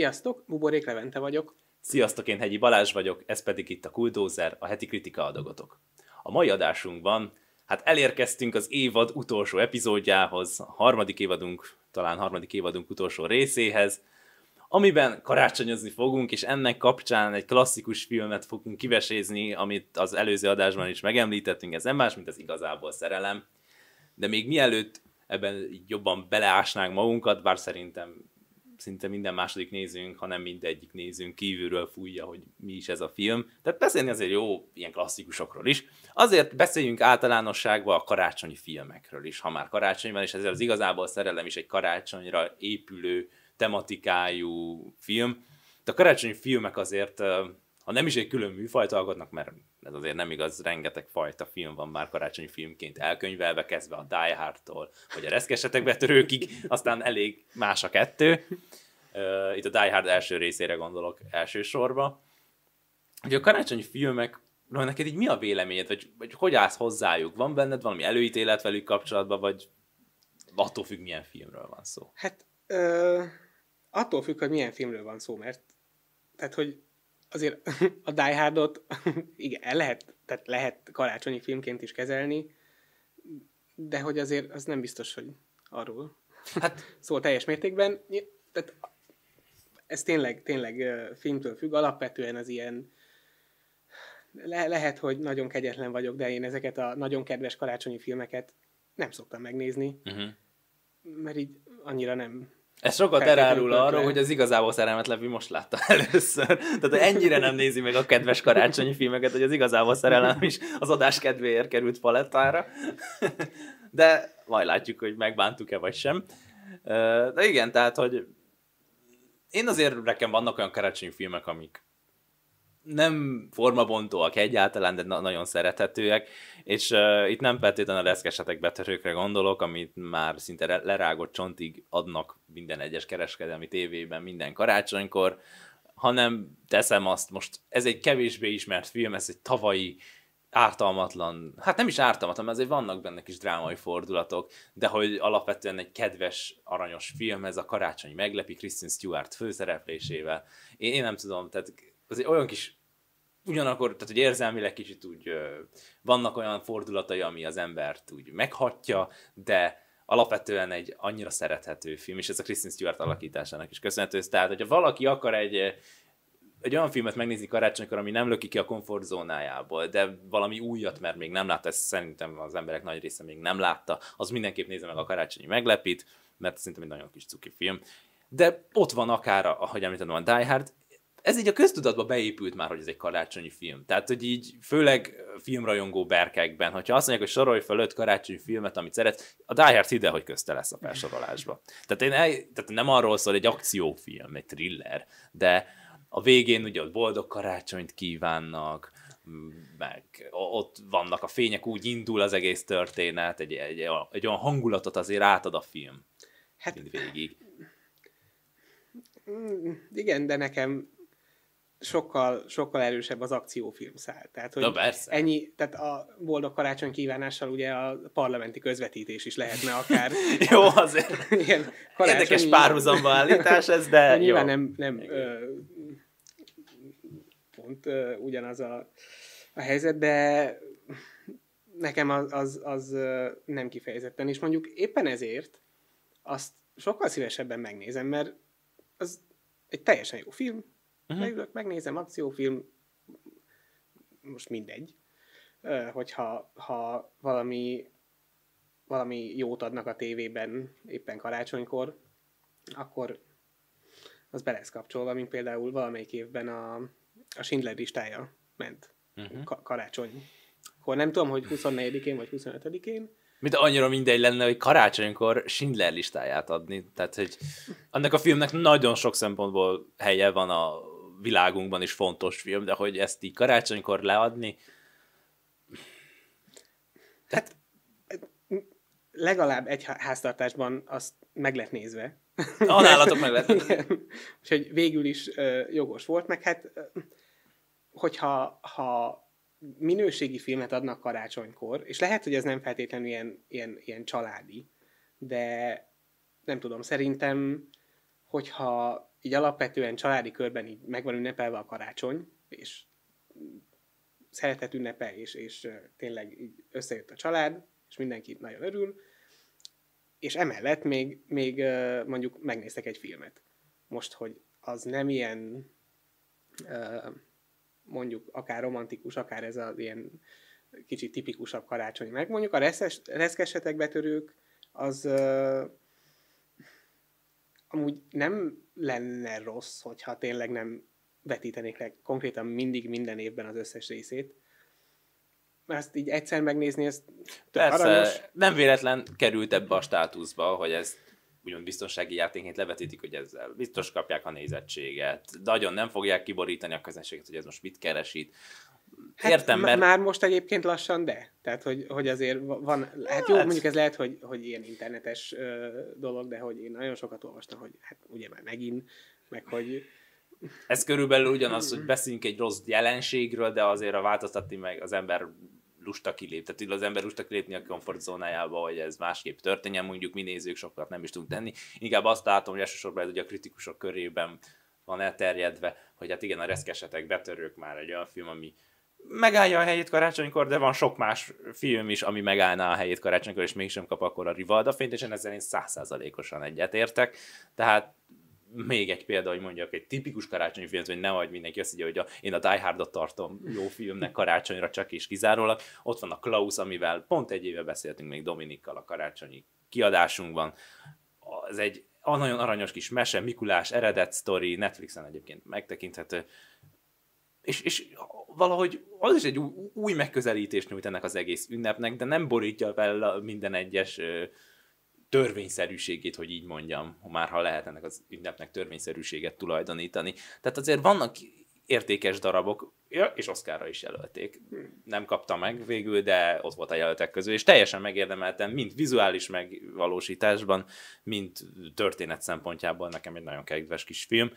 Sziasztok, Buborék Levente vagyok. Sziasztok, én Hegyi Balázs vagyok, ez pedig itt a Kuldózer, a heti kritika adagotok. A mai adásunkban hát elérkeztünk az évad utolsó epizódjához, a harmadik évadunk, talán harmadik évadunk utolsó részéhez, amiben karácsonyozni fogunk, és ennek kapcsán egy klasszikus filmet fogunk kivesézni, amit az előző adásban is megemlítettünk, ez nem más, mint az igazából szerelem. De még mielőtt ebben jobban beleásnánk magunkat, bár szerintem szinte minden második nézőnk, hanem mindegyik nézőnk kívülről fújja, hogy mi is ez a film. Tehát beszélni azért jó ilyen klasszikusokról is. Azért beszéljünk általánosságban a karácsonyi filmekről is, ha már karácsony van, és ezért az igazából szerelem is egy karácsonyra épülő tematikájú film. De a karácsonyi filmek azért, ha nem is egy külön műfajt alkotnak, mert ez azért nem igaz, rengeteg fajta film van már karácsonyi filmként elkönyvelve, kezdve a Die Hard-tól, vagy a reszkesetek betörőkig, aztán elég más a kettő. Itt a Die Hard első részére gondolok elsősorban. Ugye a karácsonyi filmek neked így mi a véleményed, vagy, vagy hogy állsz hozzájuk? Van benned valami előítélet velük kapcsolatban, vagy attól függ, milyen filmről van szó? Hát ö, attól függ, hogy milyen filmről van szó, mert tehát, hogy azért a Die Hardot igen, lehet, tehát lehet karácsonyi filmként is kezelni, de hogy azért az nem biztos, hogy arról hát, szól teljes mértékben. Tehát ez tényleg, tényleg filmtől függ, alapvetően az ilyen le- lehet, hogy nagyon kegyetlen vagyok, de én ezeket a nagyon kedves karácsonyi filmeket nem szoktam megnézni, uh-huh. mert így annyira nem ez sokat elárul arról, hogy az igazából szerelmet Levi most látta először. Tehát ennyire nem nézi meg a kedves karácsonyi filmeket, hogy az igazából szerelem is az adás kedvéért került palettára. De majd látjuk, hogy megbántuk-e vagy sem. De igen, tehát, hogy én azért nekem vannak olyan karácsonyi filmek, amik nem formabontóak egyáltalán, de na- nagyon szerethetőek, és uh, itt nem feltétlenül a reszkesetek betörőkre gondolok, amit már szinte lerágott csontig adnak minden egyes kereskedelmi tévében minden karácsonykor, hanem teszem azt most, ez egy kevésbé ismert film, ez egy tavalyi ártalmatlan, hát nem is ártalmatlan, mert azért vannak benne kis drámai fordulatok, de hogy alapvetően egy kedves, aranyos film, ez a karácsony meglepi Kristen Stewart főszereplésével. Én, én nem tudom, tehát az egy olyan kis ugyanakkor, tehát hogy érzelmileg kicsit úgy vannak olyan fordulatai, ami az embert úgy meghatja, de alapvetően egy annyira szerethető film, és ez a Kristen Stewart alakításának is köszönhető. Tehát, hogyha valaki akar egy, egy olyan filmet megnézni karácsonykor, ami nem löki ki a komfortzónájából, de valami újat, mert még nem látta, ezt szerintem az emberek nagy része még nem látta, az mindenképp nézze meg a karácsonyi meglepít, mert szerintem egy nagyon kis cuki film. De ott van akár, ahogy említettem, a Die Hard, ez így a köztudatba beépült már, hogy ez egy karácsonyi film. Tehát, hogy így főleg filmrajongó berkekben, hogyha azt mondják, hogy sorolj fel öt karácsonyi filmet, amit szeretsz, a Die Hard ide, hogy közte lesz a felsorolásba. Tehát, én el, tehát nem arról szól, egy akciófilm, egy thriller, de a végén ugye ott boldog karácsonyt kívánnak, meg ott vannak a fények, úgy indul az egész történet, egy, egy, egy olyan hangulatot azért átad a film. Hát, végig. Mm, igen, de nekem sokkal, sokkal erősebb az akciófilm szál. Tehát, hogy Na persze. Ennyi, tehát a boldog karácsony kívánással ugye a parlamenti közvetítés is lehetne akár. jó, azért ilyen érdekes párhuzamba állítás ez, de Nyilván jó. nem, nem ö, pont ö, ugyanaz a, a helyzet, de nekem az, az, az nem kifejezetten, és mondjuk éppen ezért azt sokkal szívesebben megnézem, mert az egy teljesen jó film, Uh-huh. Leülök, megnézem, akciófilm, most mindegy, hogyha ha valami, valami jót adnak a tévében éppen karácsonykor, akkor az be lesz kapcsolva, mint például valamelyik évben a, a Schindler listája ment uh-huh. ka- karácsony. Akkor nem tudom, hogy 24-én vagy 25-én. Mint annyira mindegy lenne, hogy karácsonykor Schindler listáját adni. Tehát, hogy annak a filmnek nagyon sok szempontból helye van a világunkban is fontos film, de hogy ezt így karácsonykor leadni, tehát legalább egy háztartásban azt meg lett nézve. A nálatok meg lett. Úgyhogy végül is jogos volt, meg hát hogyha ha minőségi filmet adnak karácsonykor, és lehet, hogy ez nem feltétlenül ilyen, ilyen, ilyen családi, de nem tudom, szerintem, hogyha így alapvetően családi körben így meg van ünnepelve a karácsony, és szeretet ünnepe, és, és tényleg így összejött a család, és mindenki nagyon örül, és emellett még, még mondjuk megnéztek egy filmet. Most, hogy az nem ilyen mondjuk akár romantikus, akár ez az ilyen kicsit tipikusabb karácsony meg. Mondjuk a reszes, reszkesetek betörők, az amúgy nem lenne rossz, hogyha tényleg nem vetítenék le konkrétan mindig minden évben az összes részét. Mert ezt így egyszer megnézni, ez Persze, aranyos. nem véletlen került ebbe a státuszba, hogy ez úgymond biztonsági játékként levetítik, hogy ezzel biztos kapják a nézettséget. Nagyon nem fogják kiborítani a közönséget, hogy ez most mit keresít. Hát Értem, mert... Már most egyébként lassan, de. Tehát, hogy, hogy azért van, hát, hát jó, mondjuk ez lehet, hogy, hogy ilyen internetes ö, dolog, de hogy én nagyon sokat olvastam, hogy hát ugye már megint, meg hogy ez körülbelül ugyanaz, hogy beszéljünk egy rossz jelenségről, de azért a változtatni meg az ember lusta kilép. Tehát az ember lusta kilépni a komfortzónájába, hogy ez másképp történjen, mondjuk mi nézők sokat nem is tudunk tenni. Inkább azt látom, hogy elsősorban ez ugye a kritikusok körében van elterjedve, hogy hát igen, a reszkesetek betörők már egy olyan film, ami megállja a helyét karácsonykor, de van sok más film is, ami megállná a helyét karácsonykor, és mégsem kap akkor a Rivalda fényt, és én ezzel én százszázalékosan egyetértek. Tehát még egy példa, hogy mondjak, egy tipikus karácsonyi film, hogy nehogy mindenki azt mondja, hogy a, én a Die Hardot tartom jó filmnek karácsonyra csak és kizárólag. Ott van a Klaus, amivel pont egy éve beszéltünk még Dominikkal a karácsonyi kiadásunkban. Ez egy nagyon aranyos kis mese, Mikulás eredet sztori, Netflixen egyébként megtekinthető. És, és valahogy az is egy új, új megközelítést nyújt ennek az egész ünnepnek, de nem borítja fel minden egyes törvényszerűségét, hogy így mondjam, már ha lehet ennek az ünnepnek törvényszerűséget tulajdonítani. Tehát azért vannak értékes darabok, ja, és Oszkára is jelölték. Nem kapta meg végül, de ott volt a jelöltek közül, és teljesen megérdemeltem, mind vizuális megvalósításban, mind történet szempontjából nekem egy nagyon kedves kis film.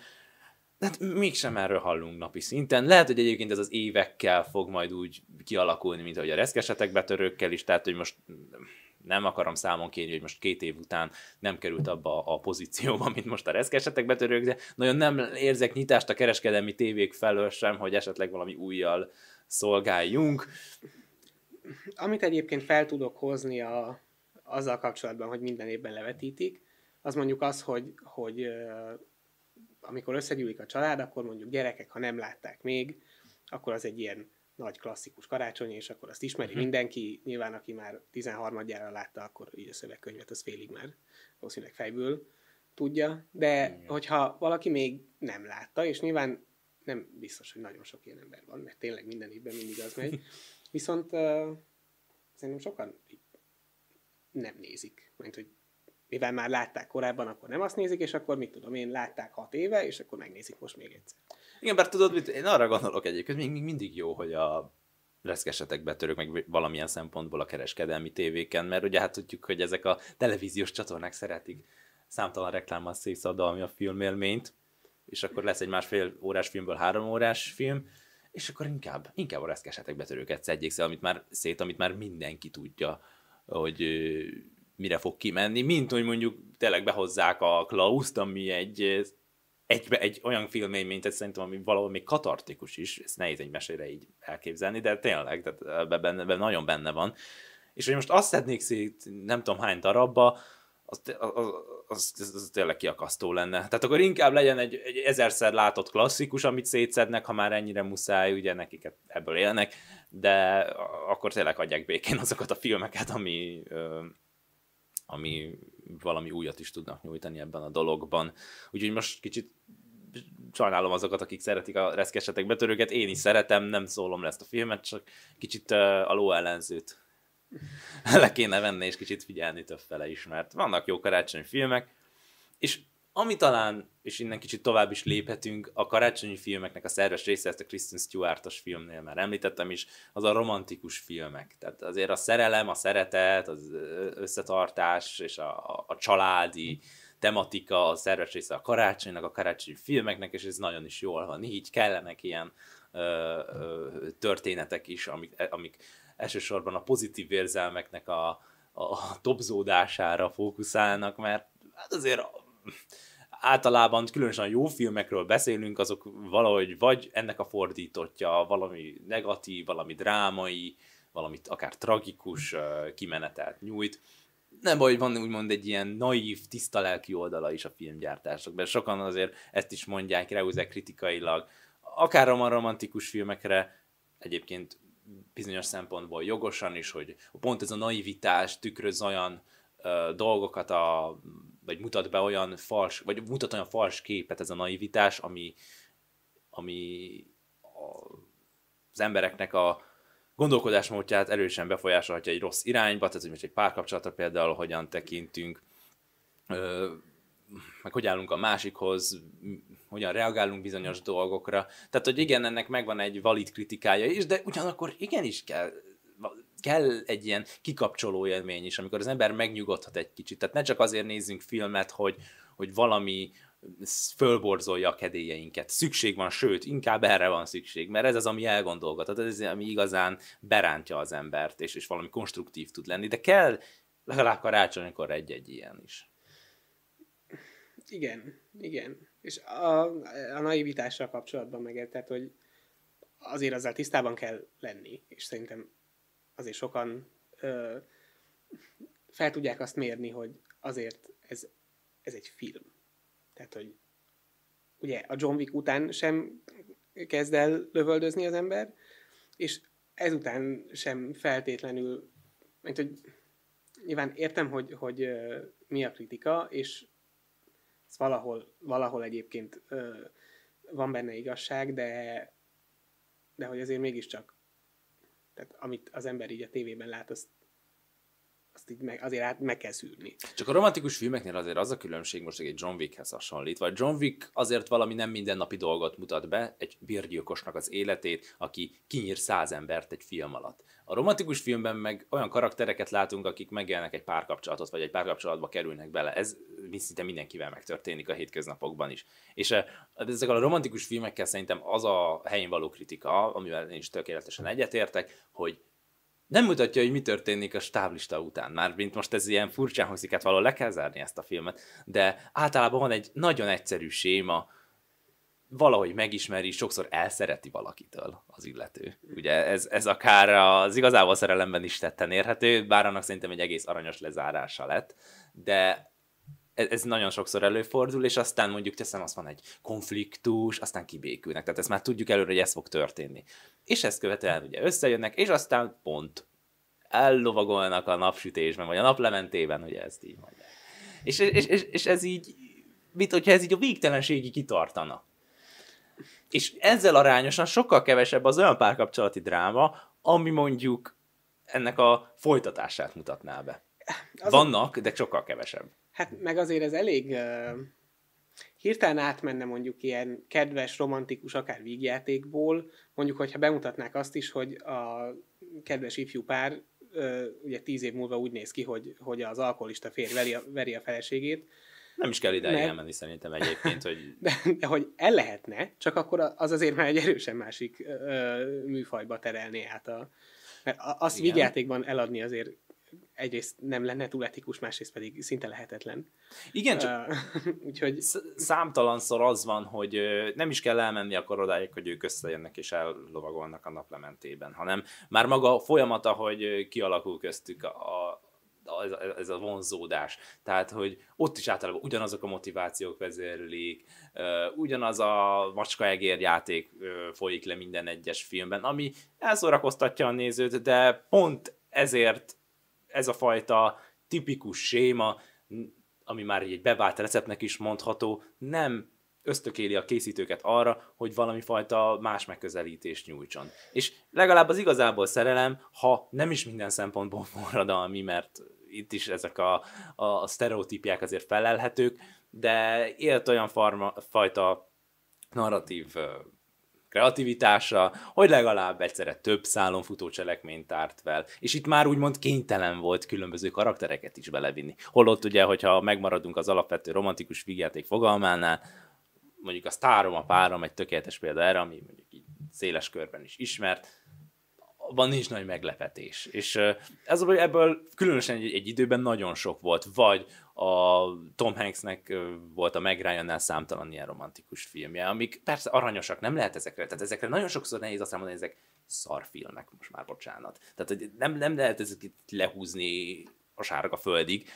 De hát mégsem erről hallunk napi szinten. Lehet, hogy egyébként ez az évekkel fog majd úgy kialakulni, mint ahogy a reszkesetek betörőkkel is, tehát hogy most nem akarom számon kérni, hogy most két év után nem került abba a pozícióba, mint most a reszkesetek betörők, de nagyon nem érzek nyitást a kereskedelmi tévék felől sem, hogy esetleg valami újjal szolgáljunk. Amit egyébként fel tudok hozni a, azzal kapcsolatban, hogy minden évben levetítik, az mondjuk az, hogy, hogy amikor összegyűlik a család, akkor mondjuk gyerekek, ha nem látták még, akkor az egy ilyen nagy klasszikus karácsony, és akkor azt ismeri uh-huh. mindenki. Nyilván, aki már 13-adjára látta, akkor így a szövegkönyvet, az félig már valószínűleg fejből tudja. De Igen. hogyha valaki még nem látta, és nyilván nem biztos, hogy nagyon sok ilyen ember van, mert tényleg minden évben mindig az megy. Viszont uh, szerintem sokan nem nézik. Mert hogy mivel már látták korábban, akkor nem azt nézik, és akkor mit tudom én, látták hat éve, és akkor megnézik most még egyszer. Igen, bár tudod, mit, én arra gondolok egyébként, még, még mindig jó, hogy a reszkesetek betörők meg valamilyen szempontból a kereskedelmi tévéken, mert ugye hát tudjuk, hogy ezek a televíziós csatornák szeretik számtalan reklámmal szétszadalmi a filmélményt, és akkor lesz egy másfél órás filmből három órás film, és akkor inkább, inkább a reszkesetek betörőket szedjék szét, amit már szét, amit már mindenki tudja, hogy mire fog kimenni, mint hogy mondjuk tényleg behozzák a Klauszt, ami egy egy, egy olyan filmélményt, szerintem, ami valahol még katartikus is, ezt nehéz egy mesére így elképzelni, de tényleg, tehát ebben, benne, nagyon benne van. És hogy most azt szednék szét nem tudom hány darabba, az, az, az, az, az tényleg kiakasztó lenne. Tehát akkor inkább legyen egy, egy ezerszer látott klasszikus, amit szétszednek, ha már ennyire muszáj, ugye nekiket ebből élnek, de akkor tényleg adják békén azokat a filmeket, ami, ami valami újat is tudnak nyújtani ebben a dologban. Úgyhogy most kicsit sajnálom azokat, akik szeretik a reszkesetek betörőket, én is szeretem, nem szólom le ezt a filmet, csak kicsit a ló ellenzőt le kéne venni, és kicsit figyelni többfele is, mert vannak jó karácsonyi filmek, és ami talán, és innen kicsit tovább is léphetünk, a karácsonyi filmeknek a szerves része, ezt a Kristen Stewart-os filmnél már említettem is, az a romantikus filmek. Tehát azért a szerelem, a szeretet, az összetartás és a, a, családi tematika, a szerves része a karácsonynak, a karácsonyi filmeknek, és ez nagyon is jól van. Így kellenek ilyen ö, ö, történetek is, amik, amik elsősorban a pozitív érzelmeknek a, a topzódására fókuszálnak, mert hát azért általában különösen a jó filmekről beszélünk, azok valahogy vagy ennek a fordítotja, valami negatív, valami drámai, valamit akár tragikus kimenetelt nyújt. Nem baj, hogy van úgymond egy ilyen naív, tiszta lelki oldala is a filmgyártások, mert sokan azért ezt is mondják reúzek kritikailag, akár a romantikus filmekre, egyébként bizonyos szempontból jogosan is, hogy pont ez a naivitás tükröz olyan ö, dolgokat, a, vagy mutat be olyan fals, vagy mutat olyan fals képet ez a naivitás, ami, ami a, az embereknek a gondolkodásmódját erősen befolyásolhatja egy rossz irányba, tehát hogy most egy párkapcsolatra például hogyan tekintünk, ö, meg hogy állunk a másikhoz, hogyan reagálunk bizonyos dolgokra. Tehát, hogy igen, ennek megvan egy valid kritikája is, de ugyanakkor igenis kell kell egy ilyen kikapcsoló élmény is, amikor az ember megnyugodhat egy kicsit. Tehát ne csak azért nézzünk filmet, hogy, hogy valami fölborzolja a kedélyeinket. Szükség van, sőt, inkább erre van szükség, mert ez az, ami elgondolgat, ez az, ami igazán berántja az embert, és, és valami konstruktív tud lenni, de kell legalább karácsonykor egy-egy ilyen is. Igen, igen. És a, a naivitással kapcsolatban meg, tehát, hogy azért azzal tisztában kell lenni, és szerintem azért sokan ö, fel tudják azt mérni, hogy azért ez, ez egy film. Tehát, hogy ugye a John Wick után sem kezd el lövöldözni az ember, és ezután sem feltétlenül, mert hogy nyilván értem, hogy, hogy mi a kritika, és ez valahol, valahol egyébként van benne igazság, de, de hogy azért mégiscsak, tehát amit az ember így a tévében lát, azt azt így meg, azért át meg kell szűrni. Csak a romantikus filmeknél azért az a különbség most egy John Wickhez hasonlít, vagy John Wick azért valami nem mindennapi dolgot mutat be, egy bérgyilkosnak az életét, aki kinyír száz embert egy film alatt. A romantikus filmben meg olyan karaktereket látunk, akik megélnek egy párkapcsolatot, vagy egy párkapcsolatba kerülnek bele. Ez szinte mindenkivel megtörténik a hétköznapokban is. És eh, ezekkel a romantikus filmekkel szerintem az a helyén való kritika, amivel én is tökéletesen egyetértek, hogy nem mutatja, hogy mi történik a stáblista után. Már mint most ez ilyen furcsán hangzik, hát valahol le kell zárni ezt a filmet, de általában van egy nagyon egyszerű séma, valahogy megismeri, sokszor elszereti valakitől az illető. Ugye ez, ez akár az igazából szerelemben is tetten érhető, bár annak szerintem egy egész aranyos lezárása lett, de ez, ez nagyon sokszor előfordul, és aztán mondjuk teszem, azt van egy konfliktus, aztán kibékülnek. Tehát ezt már tudjuk előre, hogy ez fog történni. És ezt követően ugye összejönnek, és aztán pont ellovagolnak a napsütésben, vagy a naplementében, ugye ezt így mondják. És, és, és, és ez így, mit, hogyha ez így a végtelenségi kitartana. És ezzel arányosan sokkal kevesebb az olyan párkapcsolati dráma, ami mondjuk ennek a folytatását mutatná be. Az Vannak, de sokkal kevesebb. Hát meg azért ez elég uh, hirtelen átmenne mondjuk ilyen kedves, romantikus, akár vígjátékból, mondjuk, hogyha bemutatnák azt is, hogy a kedves ifjú pár uh, ugye tíz év múlva úgy néz ki, hogy, hogy az alkoholista férj veri a, veri a feleségét. Nem is kell ide elmenni szerintem egyébként, hogy... De, de hogy el lehetne, csak akkor az azért már egy erősen másik uh, műfajba terelné át a... Mert azt Igen. vígjátékban eladni azért egyrészt nem lenne túl etikus, másrészt pedig szinte lehetetlen. Igen, csak uh, úgyhogy... számtalanszor az van, hogy nem is kell elmenni akkor odáig, hogy ők összejönnek és ellovagolnak a naplementében, hanem már maga a folyamata, hogy kialakul köztük a, a, ez a vonzódás. Tehát, hogy ott is általában ugyanazok a motivációk vezérlik, ugyanaz a macskaegér játék folyik le minden egyes filmben, ami elszórakoztatja a nézőt, de pont ezért ez a fajta tipikus séma, ami már egy bevált receptnek is mondható, nem ösztökéli a készítőket arra, hogy valami fajta más megközelítést nyújtson. És legalább az igazából szerelem, ha nem is minden szempontból forradalmi, mert itt is ezek a, a sztereotípiák azért felelhetők, de élt olyan farma, fajta narratív kreativitása, hogy legalább egyszerre több szálon futó cselekményt tárt fel. És itt már úgymond kénytelen volt különböző karaktereket is belevinni. Holott ugye, hogyha megmaradunk az alapvető romantikus vígjáték fogalmánál, mondjuk a sztárom, a párom egy tökéletes példa erre, ami mondjuk így széles körben is ismert, abban nincs nagy meglepetés. És ez a, ebből különösen egy, egy időben nagyon sok volt, vagy a Tom Hanksnek volt a Meg Ryan-nál számtalan ilyen romantikus filmje, amik persze aranyosak, nem lehet ezekre, tehát ezekre nagyon sokszor nehéz azt mondani, ezek szarfilmek, most már bocsánat. Tehát hogy nem, nem lehet ezeket lehúzni a sárga földig,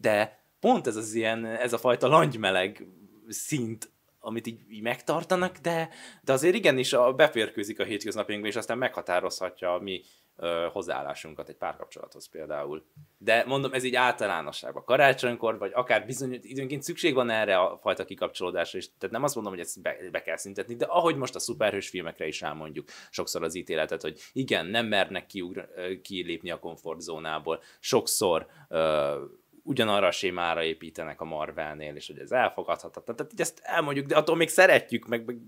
de pont ez az ilyen, ez a fajta langymeleg szint, amit így, így megtartanak, de, de azért igenis a, beférkőzik a hétköznapjainkba, és aztán meghatározhatja a mi ö, hozzáállásunkat egy párkapcsolathoz például. De mondom, ez így általánosságban. Karácsonykor, vagy akár bizony időnként szükség van erre a fajta kikapcsolódásra, és tehát nem azt mondom, hogy ezt be, be kell szintetni, de ahogy most a szuperhős filmekre is elmondjuk sokszor az ítéletet, hogy igen, nem mernek kiugra, kilépni a komfortzónából, sokszor ö, ugyanarra a sémára építenek a Marvelnél, és hogy ez elfogadhatatlan. Tehát így ezt elmondjuk, de attól még szeretjük, meg, meg,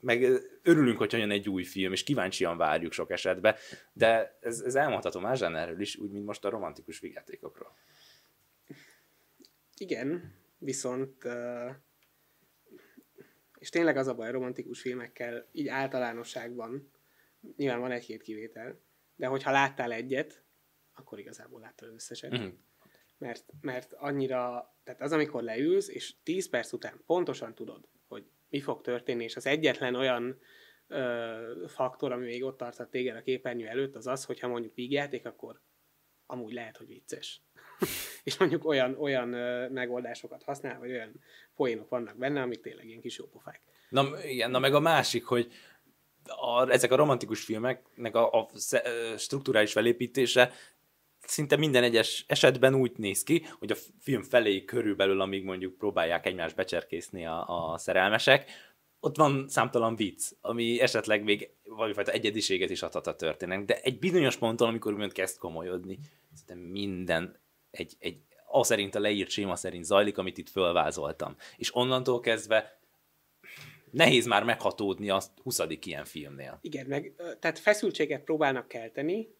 meg örülünk, hogy jön egy új film, és kíváncsian várjuk sok esetben, de ez, ez elmondható más erről is, úgy, mint most a romantikus vigyátékokról. Igen, viszont és tényleg az a baj a romantikus filmekkel, így általánosságban, nyilván van egy-két kivétel, de hogyha láttál egyet, akkor igazából láttál összeset. Uh-huh mert, mert annyira, tehát az, amikor leülsz, és 10 perc után pontosan tudod, hogy mi fog történni, és az egyetlen olyan ö, faktor, ami még ott tartott téged a képernyő előtt, az az, hogyha mondjuk vígjáték, akkor amúgy lehet, hogy vicces. és mondjuk olyan, olyan ö, megoldásokat használ, vagy olyan poénok vannak benne, amik tényleg ilyen kis jópofák. Na, igen, na meg a másik, hogy a, ezek a romantikus filmeknek a, a, a strukturális felépítése szinte minden egyes esetben úgy néz ki, hogy a film felé körülbelül, amíg mondjuk próbálják egymást becserkészni a, a szerelmesek, ott van számtalan vicc, ami esetleg még valamifajta egyediséget is adhat a történet, de egy bizonyos ponton, amikor úgymond kezd komolyodni, szerintem minden egy, egy az szerint a leírt séma szerint zajlik, amit itt fölvázoltam. És onnantól kezdve nehéz már meghatódni a 20. ilyen filmnél. Igen, meg tehát feszültséget próbálnak kelteni,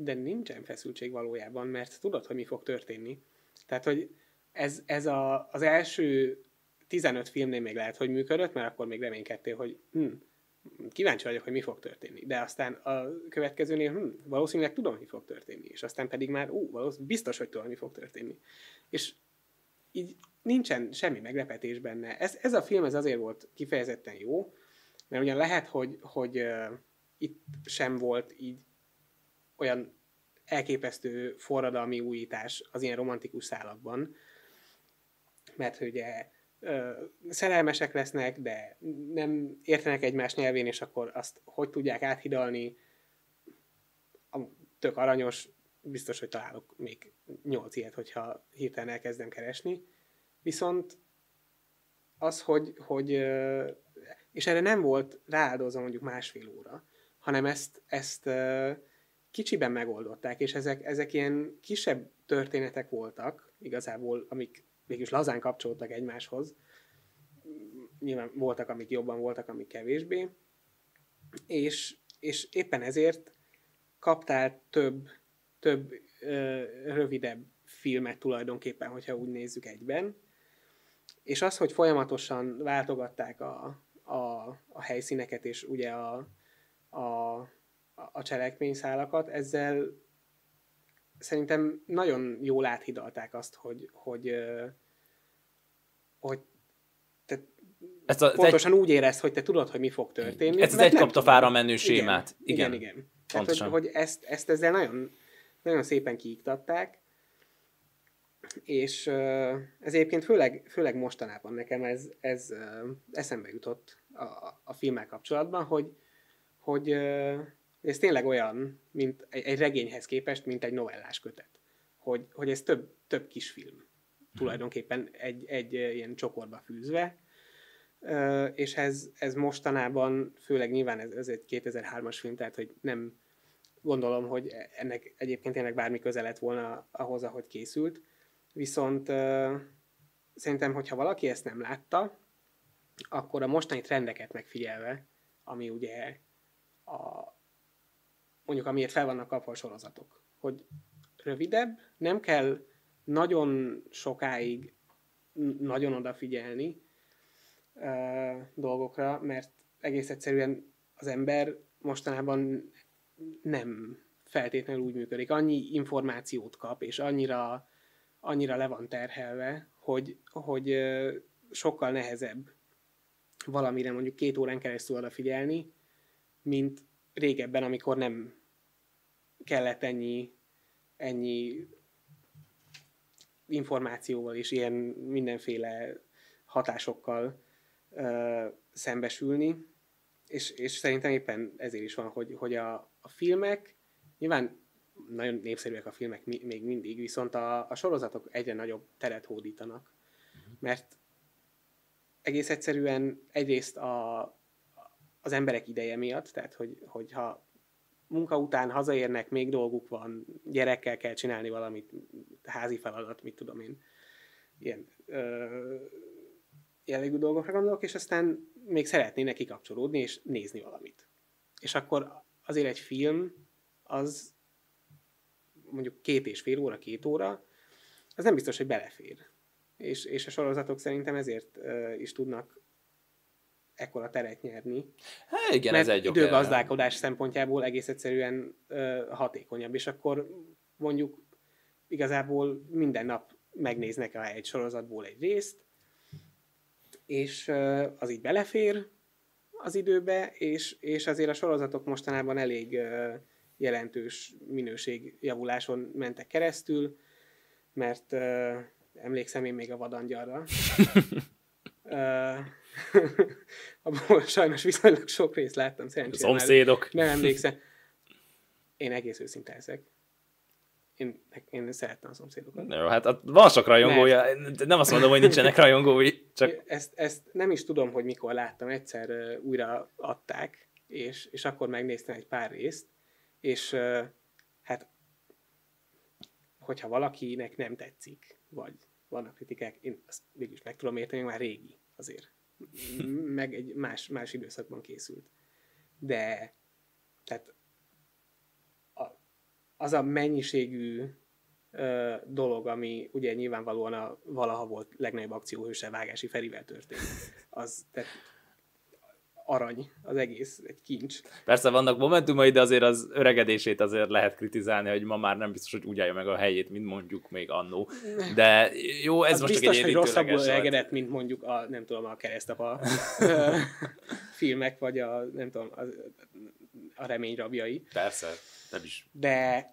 de nincsen feszültség valójában, mert tudod, hogy mi fog történni. Tehát, hogy ez, ez a, az első 15 filmnél még lehet, hogy működött, mert akkor még reménykedtél, hogy hm, kíváncsi vagyok, hogy mi fog történni. De aztán a következőnél hm, valószínűleg tudom, mi fog történni. És aztán pedig már ú, valószínűleg biztos, hogy tudom, mi fog történni. És így nincsen semmi meglepetés benne. Ez, ez a film ez azért volt kifejezetten jó, mert ugyan lehet, hogy, hogy uh, itt sem volt így olyan elképesztő forradalmi újítás az ilyen romantikus szálakban, mert ugye ö, szerelmesek lesznek, de nem értenek egymás nyelvén, és akkor azt hogy tudják áthidalni, tök aranyos, biztos, hogy találok még nyolc ilyet, hogyha hirtelen elkezdem keresni. Viszont az, hogy, hogy és erre nem volt rááldozva mondjuk másfél óra, hanem ezt, ezt kicsiben megoldották, és ezek, ezek ilyen kisebb történetek voltak, igazából, amik mégis lazán kapcsolódtak egymáshoz. Nyilván voltak, amik jobban, voltak, amik kevésbé. És, és éppen ezért kaptál több, több ö, rövidebb filmet tulajdonképpen, hogyha úgy nézzük egyben. És az, hogy folyamatosan váltogatták a, a, a helyszíneket, és ugye a, a a cselekményszálakat, ezzel szerintem nagyon jól áthidalták azt, hogy, hogy, hogy te ez a, pontosan egy... úgy érez, hogy te tudod, hogy mi fog történni. Ez az egy kapta fára menő sémát. Igen, igen. igen. Tehát, hogy, hogy ezt, ezt ezzel nagyon, nagyon szépen kiiktatták, és ez egyébként főleg, főleg mostanában nekem ez, ez eszembe jutott a, a filmmel kapcsolatban, hogy, hogy ez tényleg olyan, mint egy, egy regényhez képest, mint egy novellás kötet. Hogy, hogy ez több, több kisfilm mhm. tulajdonképpen egy, egy ilyen csokorba fűzve, és ez, ez mostanában, főleg nyilván ez, ez egy 2003-as film, tehát hogy nem gondolom, hogy ennek egyébként tényleg bármi köze lett volna ahhoz, ahogy készült. Viszont szerintem, hogyha valaki ezt nem látta, akkor a mostani trendeket megfigyelve, ami ugye a, mondjuk amiért fel vannak kapva a sorozatok. Hogy rövidebb, nem kell nagyon sokáig nagyon odafigyelni uh, dolgokra, mert egész egyszerűen az ember mostanában nem feltétlenül úgy működik. Annyi információt kap, és annyira, annyira le van terhelve, hogy, hogy sokkal nehezebb valamire mondjuk két órán keresztül odafigyelni, mint régebben, amikor nem kellett ennyi, ennyi információval és ilyen mindenféle hatásokkal ö, szembesülni, és, és szerintem éppen ezért is van, hogy, hogy a, a filmek, nyilván nagyon népszerűek a filmek mi, még mindig, viszont a, a sorozatok egyre nagyobb teret hódítanak, mhm. mert egész egyszerűen egyrészt a, az emberek ideje miatt, tehát hogy, hogyha munka után hazaérnek, még dolguk van, gyerekkel kell csinálni valamit, házi feladat, mit tudom én, ilyen ö, jellegű dolgokra gondolok, és aztán még szeretnének kikapcsolódni és nézni valamit. És akkor azért egy film az mondjuk két és fél óra, két óra, az nem biztos, hogy belefér. És, és a sorozatok szerintem ezért uh, is tudnak ekkora teret nyerni. Hát igen, mert ez egy időgazdálkodás szempontjából egész egyszerűen uh, hatékonyabb, és akkor mondjuk igazából minden nap megnéznek a egy sorozatból egy részt, és uh, az így belefér az időbe, és, és azért a sorozatok mostanában elég uh, jelentős minőségjavuláson mentek keresztül, mert uh, emlékszem én még a vadangyarra. uh, abból sajnos viszonylag sok részt láttam, szerencsére. Szomszédok. Nem emlékszem. Én egész őszinte ezek. Én, én szerettem a szomszédokat. Jó, hát van sok rajongója, Mert... nem azt mondom, hogy nincsenek rajongói, csak... Ezt, ezt nem is tudom, hogy mikor láttam, egyszer uh, újra adták, és, és akkor megnéztem egy pár részt, és uh, hát hogyha valakinek nem tetszik, vagy vannak kritikák, én azt is meg tudom érteni, már régi azért meg egy más, más időszakban készült. De tehát a, az a mennyiségű ö, dolog, ami ugye nyilvánvalóan a valaha volt legnagyobb akcióhőse Vágási Ferivel történt, az tehát arany az egész, egy kincs. Persze vannak momentumai, de azért az öregedését azért lehet kritizálni, hogy ma már nem biztos, hogy úgy állja meg a helyét, mint mondjuk még annó. De jó, ez az most biztos, csak egy hogy rosszabbul öregedett, mint mondjuk a, nem tudom, a keresztapa filmek, vagy a, nem tudom, a, a remény rabjai. Persze, nem is. De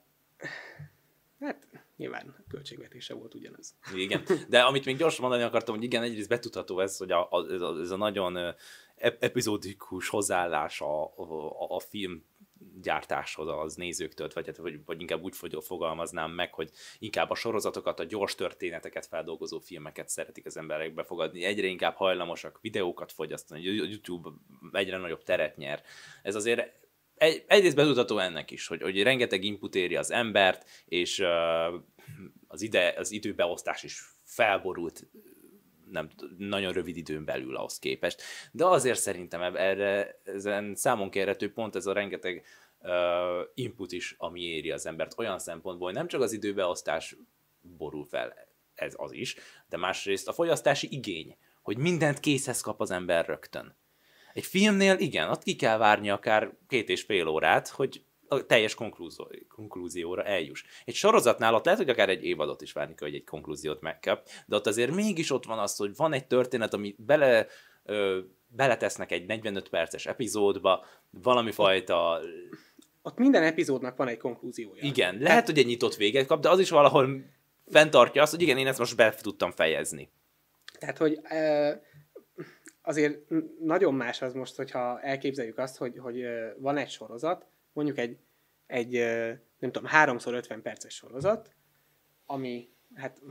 hát nyilván költségvetése volt ugyanaz. Igen, de amit még gyorsan mondani akartam, hogy igen, egyrészt betudható ez, hogy a, a, ez a nagyon epizódikus hozzáállás a, a, film gyártáshoz az nézőktől, vagy, hát, vagy, vagy inkább úgy fogalmaznám meg, hogy inkább a sorozatokat, a gyors történeteket feldolgozó filmeket szeretik az emberek befogadni, egyre inkább hajlamosak videókat fogyasztani, a YouTube egyre nagyobb teret nyer. Ez azért egy, egyrészt betudható ennek is, hogy, hogy rengeteg input éri az embert, és uh, az, ide, az időbeosztás is felborult nem nagyon rövid időn belül ahhoz képest. De azért szerintem erre ezen számon kérhető pont ez a rengeteg uh, input is, ami éri az embert olyan szempontból, hogy nem csak az időbeosztás borul fel, ez az is, de másrészt a fogyasztási igény, hogy mindent készhez kap az ember rögtön. Egy filmnél igen, ott ki kell várni akár két és fél órát, hogy a teljes konklúzió, konklúzióra eljuss. Egy sorozatnál ott lehet, hogy akár egy évadot is várni kell, hogy egy konklúziót megkap, de ott azért mégis ott van az, hogy van egy történet, ami bele, ö, beletesznek egy 45 perces epizódba, valami fajta... Ott minden epizódnak van egy konklúziója. Igen, lehet, hogy egy nyitott véget kap, de az is valahol fenntartja azt, hogy igen, én ezt most be tudtam fejezni. Tehát, hogy azért nagyon más az most, hogyha elképzeljük azt, hogy, hogy van egy sorozat, mondjuk egy, egy nem tudom, 3x50 perces sorozat, ami, hát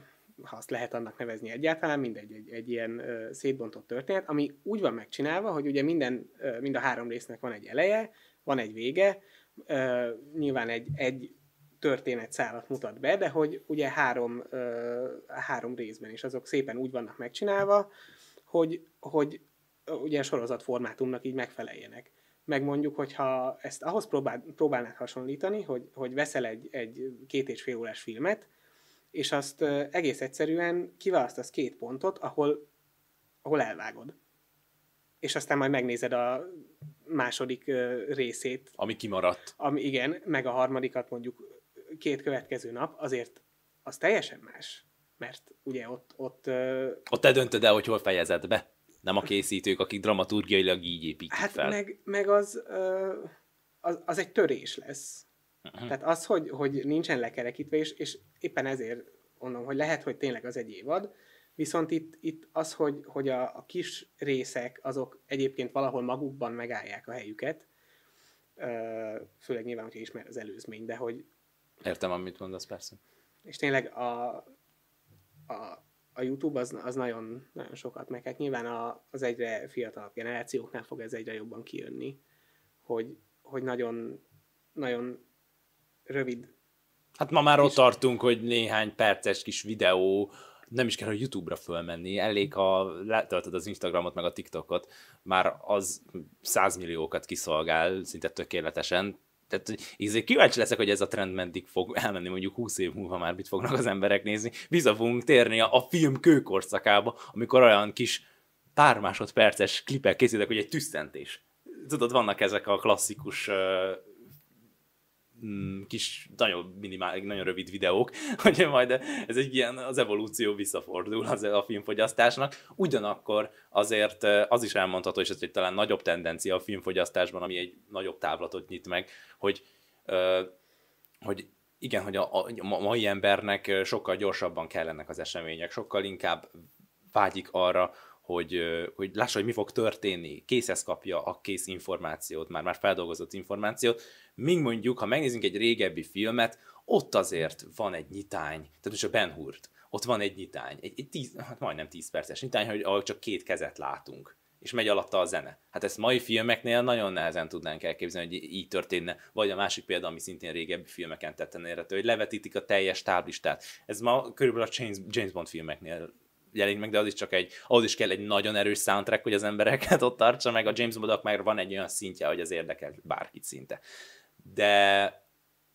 ha azt lehet annak nevezni egyáltalán, mindegy, egy, egy ilyen ö, szétbontott történet, ami úgy van megcsinálva, hogy ugye minden, ö, mind a három résznek van egy eleje, van egy vége, ö, nyilván egy, egy történet szállat mutat be, de hogy ugye három, ö, három részben is azok szépen úgy vannak megcsinálva, hogy, hogy ugye sorozat formátumnak így megfeleljenek meg mondjuk, hogyha ezt ahhoz próbál, próbálnád hasonlítani, hogy, hogy veszel egy, egy két és fél órás filmet, és azt egész egyszerűen kiválasztasz két pontot, ahol, ahol elvágod. És aztán majd megnézed a második részét. Ami kimaradt. Ami, igen, meg a harmadikat mondjuk két következő nap, azért az teljesen más. Mert ugye ott... Ott, ott te döntöd el, hogy hol fejezed be. Nem a készítők, akik dramaturgiailag így építik hát fel. Meg, meg az, az, az egy törés lesz. Uh-huh. Tehát az, hogy, hogy nincsen lekerekítve, és, és éppen ezért mondom, hogy lehet, hogy tényleg az egy évad, viszont itt, itt az, hogy, hogy a, a kis részek, azok egyébként valahol magukban megállják a helyüket, főleg nyilván, hogyha ismer az előzmény, de hogy... Értem, amit mondasz, persze. És tényleg a, a, a YouTube az, az nagyon, nagyon sokat meg. Hát nyilván a, az egyre fiatalabb generációknál fog ez egyre jobban kijönni, hogy, hogy nagyon, nagyon rövid. Hát ma már ott tartunk, hogy néhány perces kis videó, nem is kell a YouTube-ra fölmenni, elég, ha letöltöd az Instagramot, meg a TikTokot, már az százmilliókat kiszolgál szinte tökéletesen, tehát így kíváncsi leszek, hogy ez a trend meddig fog elmenni, mondjuk 20 év múlva már mit fognak az emberek nézni. Vissza fogunk térni a, a film kőkorszakába, amikor olyan kis pár másodperces klipek készítek, hogy egy tüsszentés. Tudod, vannak ezek a klasszikus uh, kis, nagyon minimál, nagyon rövid videók, hogy majd ez egy ilyen, az evolúció visszafordul az a filmfogyasztásnak. Ugyanakkor azért az is elmondható, és ez egy talán nagyobb tendencia a filmfogyasztásban, ami egy nagyobb távlatot nyit meg, hogy, hogy igen, hogy a, a, a mai embernek sokkal gyorsabban kellenek az események, sokkal inkább vágyik arra, hogy, hogy lássa, hogy mi fog történni, készhez kapja a kész információt, már, már feldolgozott információt, míg mondjuk, ha megnézzünk egy régebbi filmet, ott azért van egy nyitány, tehát most a Ben Hurt, ott van egy nyitány, egy, egy tíz, hát majdnem 10 perces nyitány, hogy ahol csak két kezet látunk és megy alatta a zene. Hát ezt mai filmeknél nagyon nehezen tudnánk elképzelni, hogy így történne. Vagy a másik példa, ami szintén régebbi filmeken tetten érhető, hogy levetítik a teljes táblistát. Ez ma körülbelül a James, James Bond filmeknél jelenik meg, de az is csak egy, ahhoz is kell egy nagyon erős soundtrack, hogy az embereket ott tartsa meg. A James Bondok már van egy olyan szintje, hogy az érdekel bárkit szinte. De,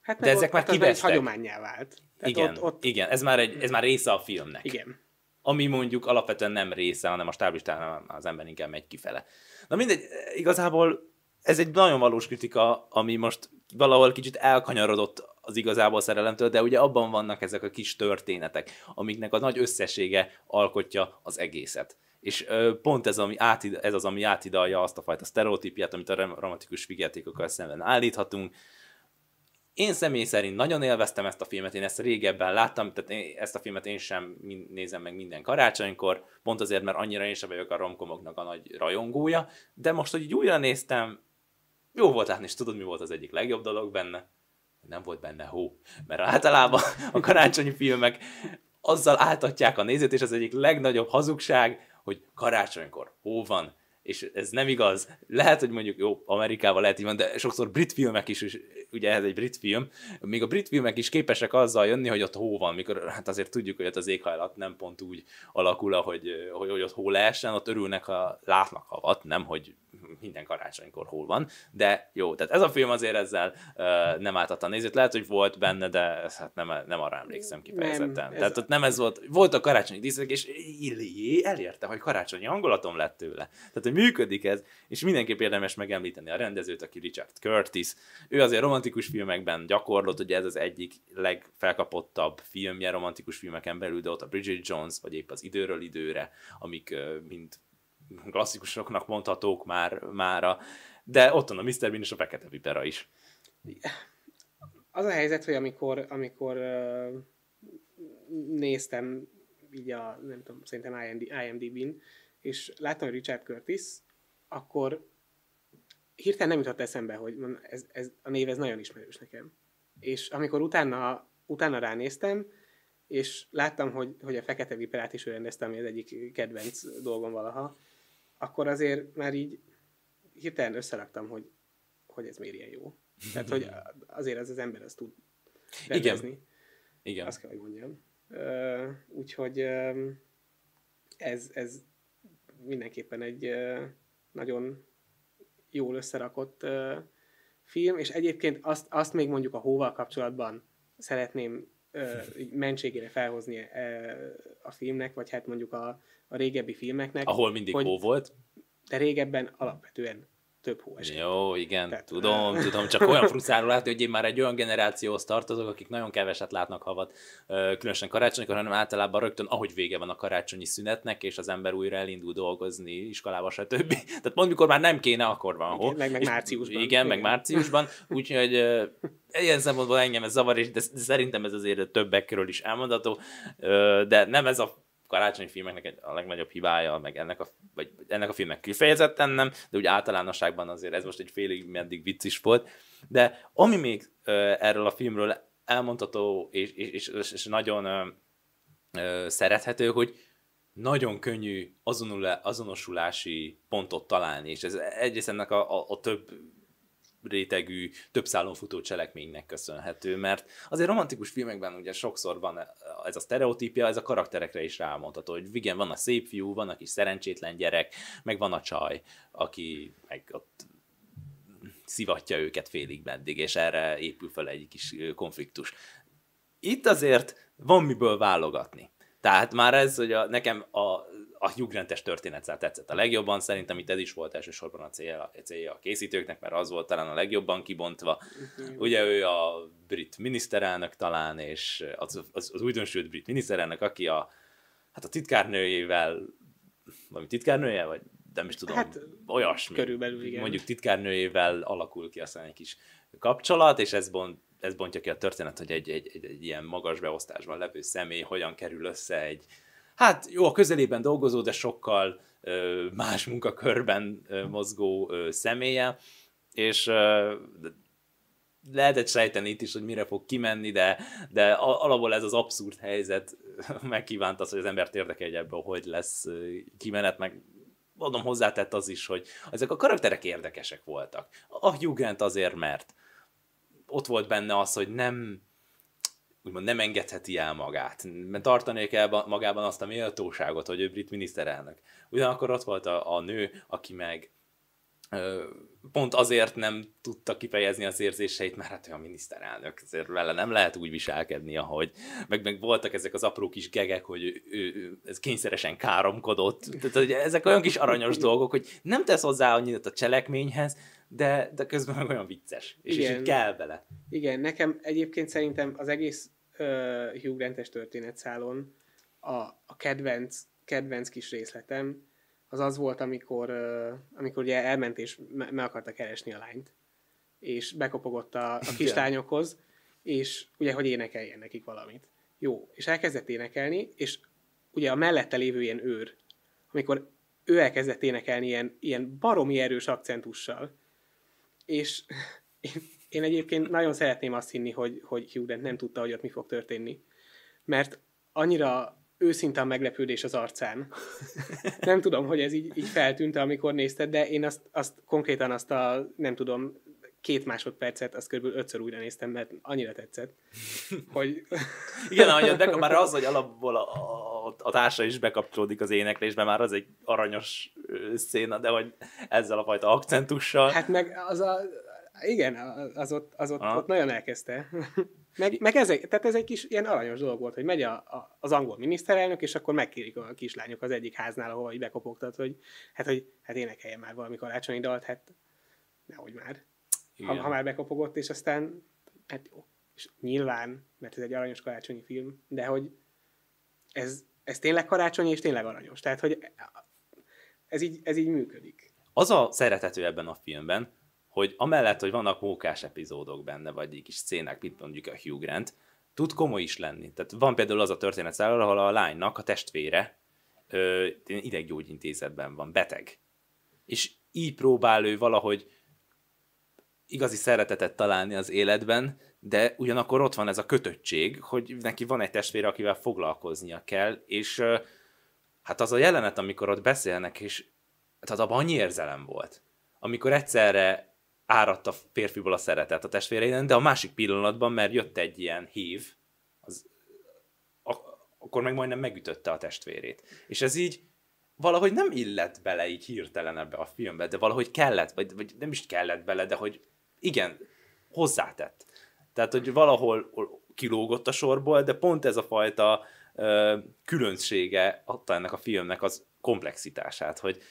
hát de ezek ott, már kivesztek. hagyományá vált. Tehát igen, ott, ott... igen, ez már, egy, ez már része a filmnek. Igen. Ami mondjuk alapvetően nem része, hanem a stáblistán az ember inkább megy kifele. Na mindegy, igazából ez egy nagyon valós kritika, ami most valahol kicsit elkanyarodott az igazából szerelemtől, de ugye abban vannak ezek a kis történetek, amiknek a nagy összessége alkotja az egészet. És ö, pont ez, ami átid, ez az, ami átidalja azt a fajta sztereotípiát, amit a romantikus vigyátékokkal szemben állíthatunk. Én személy szerint nagyon élveztem ezt a filmet, én ezt régebben láttam, tehát én, ezt a filmet én sem nézem meg minden karácsonykor, pont azért, mert annyira én sem vagyok a romkomoknak a nagy rajongója, de most, hogy így újra néztem, jó volt látni, és tudod, mi volt az egyik legjobb dolog benne? Nem volt benne hó. Mert általában a karácsonyi filmek azzal áltatják a nézőt, és az egyik legnagyobb hazugság, hogy karácsonykor hó van, és ez nem igaz. Lehet, hogy mondjuk jó, Amerikában lehet így van, de sokszor brit filmek is, is ugye ez egy brit film, még a brit filmek is képesek azzal jönni, hogy ott hó van, mikor hát azért tudjuk, hogy ott az éghajlat nem pont úgy alakul, hogy, hogy, hogy ott hó lehessen, ott örülnek, ha látnak havat, nem, hogy minden karácsonykor hol van, de jó, tehát ez a film azért ezzel uh, nem álltatta a nézőt, lehet, hogy volt benne, de hát nem, nem arra emlékszem kifejezetten. Nem, tehát ott nem ez volt, volt a karácsonyi díszek, és Illié elérte, hogy karácsonyi hangulatom lett tőle. Tehát, hogy működik ez, és mindenképp érdemes megemlíteni a rendezőt, aki Richard Curtis. Ő azért romantikus filmekben gyakorlott, ugye ez az egyik legfelkapottabb filmje romantikus filmeken belül, de ott a Bridget Jones, vagy épp az Időről időre, amik uh, mind klasszikusoknak mondhatók már, mára, de ott van a Mr. Bean és a Fekete Vipera is. Az a helyzet, hogy amikor, amikor néztem így a, nem tudom, szerintem IMD, IMDb-n, és láttam, hogy Richard Curtis, akkor hirtelen nem jutott eszembe, hogy ez, ez, a név ez nagyon ismerős nekem. És amikor utána, utána ránéztem, és láttam, hogy, hogy a Fekete Viperát is ő rendezte, ami az egyik kedvenc dolgom valaha, akkor azért már így hirtelen összeraktam, hogy, hogy ez miért ilyen jó. Tehát, hogy azért az az ember azt tud rendezni. Igen. Igen. Azt kell, hogy mondjam. Uh, úgyhogy uh, ez, ez mindenképpen egy uh, nagyon jól összerakott film, és egyébként azt, azt még mondjuk a hóval kapcsolatban szeretném mentségére felhozni a filmnek, vagy hát mondjuk a, a régebbi filmeknek. Ahol mindig hogy, hó volt. De régebben alapvetően több hó esik. Jó, igen, Tehát, tudom, uh... tudom, csak olyan frusztráló látni, hogy én már egy olyan generációhoz tartozok, akik nagyon keveset látnak havat, különösen karácsonykor, hanem általában rögtön, ahogy vége van a karácsonyi szünetnek, és az ember újra elindul dolgozni iskolába, stb. Tehát pont mikor már nem kéne, akkor van hó. meg, meg márciusban. Igen, igen, meg márciusban, úgyhogy ilyen szempontból engem ez zavar, és de szerintem ez azért többekről is elmondható, de nem ez a karácsonyi filmeknek a legnagyobb hibája, meg ennek a, vagy ennek a filmnek kifejezetten nem, de úgy általánosságban azért ez most egy félig meddig vicc is volt. De ami még ö, erről a filmről elmondható, és, és, és, és nagyon ö, ö, szerethető, hogy nagyon könnyű azonosulási pontot találni, és ez egyrészt ennek a, a, a több rétegű, több szálon futó cselekménynek köszönhető, mert azért romantikus filmekben ugye sokszor van ez a sztereotípia, ez a karakterekre is rámondható, hogy igen, van a szép fiú, van a kis szerencsétlen gyerek, meg van a csaj, aki meg ott szivatja őket félig meddig, és erre épül fel egy kis konfliktus. Itt azért van miből válogatni. Tehát már ez, hogy a, nekem a a Hugh Grant-es történetszál tetszett a legjobban, szerintem itt ez is volt elsősorban a célja, a célja a készítőknek, mert az volt talán a legjobban kibontva. Uh-huh. Ugye ő a brit miniszterelnök talán, és az, az, az újdonsült brit miniszterelnök, aki a, hát a titkárnőjével, valami titkárnője, vagy nem is tudom, hát, olyasmi. Körülbelül, igen. Mondjuk titkárnőjével alakul ki aztán egy kis kapcsolat, és ez bont, ez bontja ki a történet, hogy egy, egy, egy, egy ilyen magas beosztásban levő személy hogyan kerül össze egy, hát jó, a közelében dolgozó, de sokkal más munkakörben mozgó személye, és lehetett sejteni itt is, hogy mire fog kimenni, de, de alapból ez az abszurd helyzet megkívánt az, hogy az embert érdekelje ebből, hogy lesz kimenet, meg mondom, hozzátett az is, hogy ezek a karakterek érdekesek voltak. A Hugh Grant azért, mert ott volt benne az, hogy nem úgymond nem engedheti el magát, mert tartani kell magában azt a méltóságot, hogy ő brit miniszterelnök. Ugyanakkor ott volt a, a nő, aki meg ö, pont azért nem tudta kifejezni az érzéseit, mert hát olyan miniszterelnök, ezért vele nem lehet úgy viselkedni, ahogy meg, meg voltak ezek az apró kis gegek, hogy ő, ő, ő ez kényszeresen káromkodott. Tehát hogy ezek olyan kis aranyos dolgok, hogy nem tesz hozzá annyit a cselekményhez, de, de közben meg olyan vicces, és, Igen. és így kell bele. Igen, nekem egyébként szerintem az egész uh, Hugh Grant-es történetszálon a, a kedvenc, kedvenc kis részletem az az volt, amikor, uh, amikor ugye elment és me, me akarta keresni a lányt, és bekopogott a, a kislányokhoz, és ugye, hogy énekeljen nekik valamit. Jó, és elkezdett énekelni, és ugye a mellette lévő ilyen őr, amikor ő elkezdett énekelni ilyen, ilyen baromi erős akcentussal, és én, én egyébként nagyon szeretném azt hinni, hogy, hogy Hugh Grant nem tudta, hogy ott mi fog történni. Mert annyira őszinte a meglepődés az arcán. nem tudom, hogy ez így, így feltűnt, amikor nézted, de én azt, azt konkrétan azt a, nem tudom, két másodpercet, azt kb. ötször újra néztem, mert annyira tetszett, hogy... Igen, ahogy de már az, hogy alapból a, a, a társa is bekapcsolódik az éneklésbe, már az egy aranyos széna, de hogy ezzel a fajta akcentussal. Hát meg az a, igen, az ott, az ott, ott nagyon elkezdte. meg, meg ez, egy, tehát ez egy kis ilyen aranyos dolog volt, hogy megy a, a, az angol miniszterelnök, és akkor megkérik a kislányok az egyik háznál, ahova így bekopogtat, hogy hát, hogy hát énekeljen már valami karácsonyi dalt, hát nehogy már. Ha, ha, már bekopogott, és aztán, hát jó. És nyilván, mert ez egy aranyos karácsonyi film, de hogy ez, ez tényleg karácsonyi, és tényleg aranyos. Tehát, hogy ez így, ez így működik. Az a szeretető ebben a filmben, hogy amellett, hogy vannak mókás epizódok benne, vagy egy kis szcénák, mint mondjuk a Hugh Grant, tud komoly is lenni. Tehát van például az a történet ahol a lánynak a testvére ö, ideggyógyintézetben van, beteg. És így próbál ő valahogy igazi szeretetet találni az életben, de ugyanakkor ott van ez a kötöttség, hogy neki van egy testvére, akivel foglalkoznia kell, és hát az a jelenet, amikor ott beszélnek, és tehát abban annyi érzelem volt. Amikor egyszerre áradt a férfiból a szeretet a testvéreiden, de a másik pillanatban, mert jött egy ilyen hív, az, akkor meg majdnem megütötte a testvérét. És ez így valahogy nem illett bele így hirtelen ebbe a filmbe, de valahogy kellett, vagy, vagy nem is kellett bele, de hogy igen, hozzátett. Tehát, hogy valahol kilógott a sorból, de pont ez a fajta ö, különbsége adta ennek a filmnek az komplexitását, hogy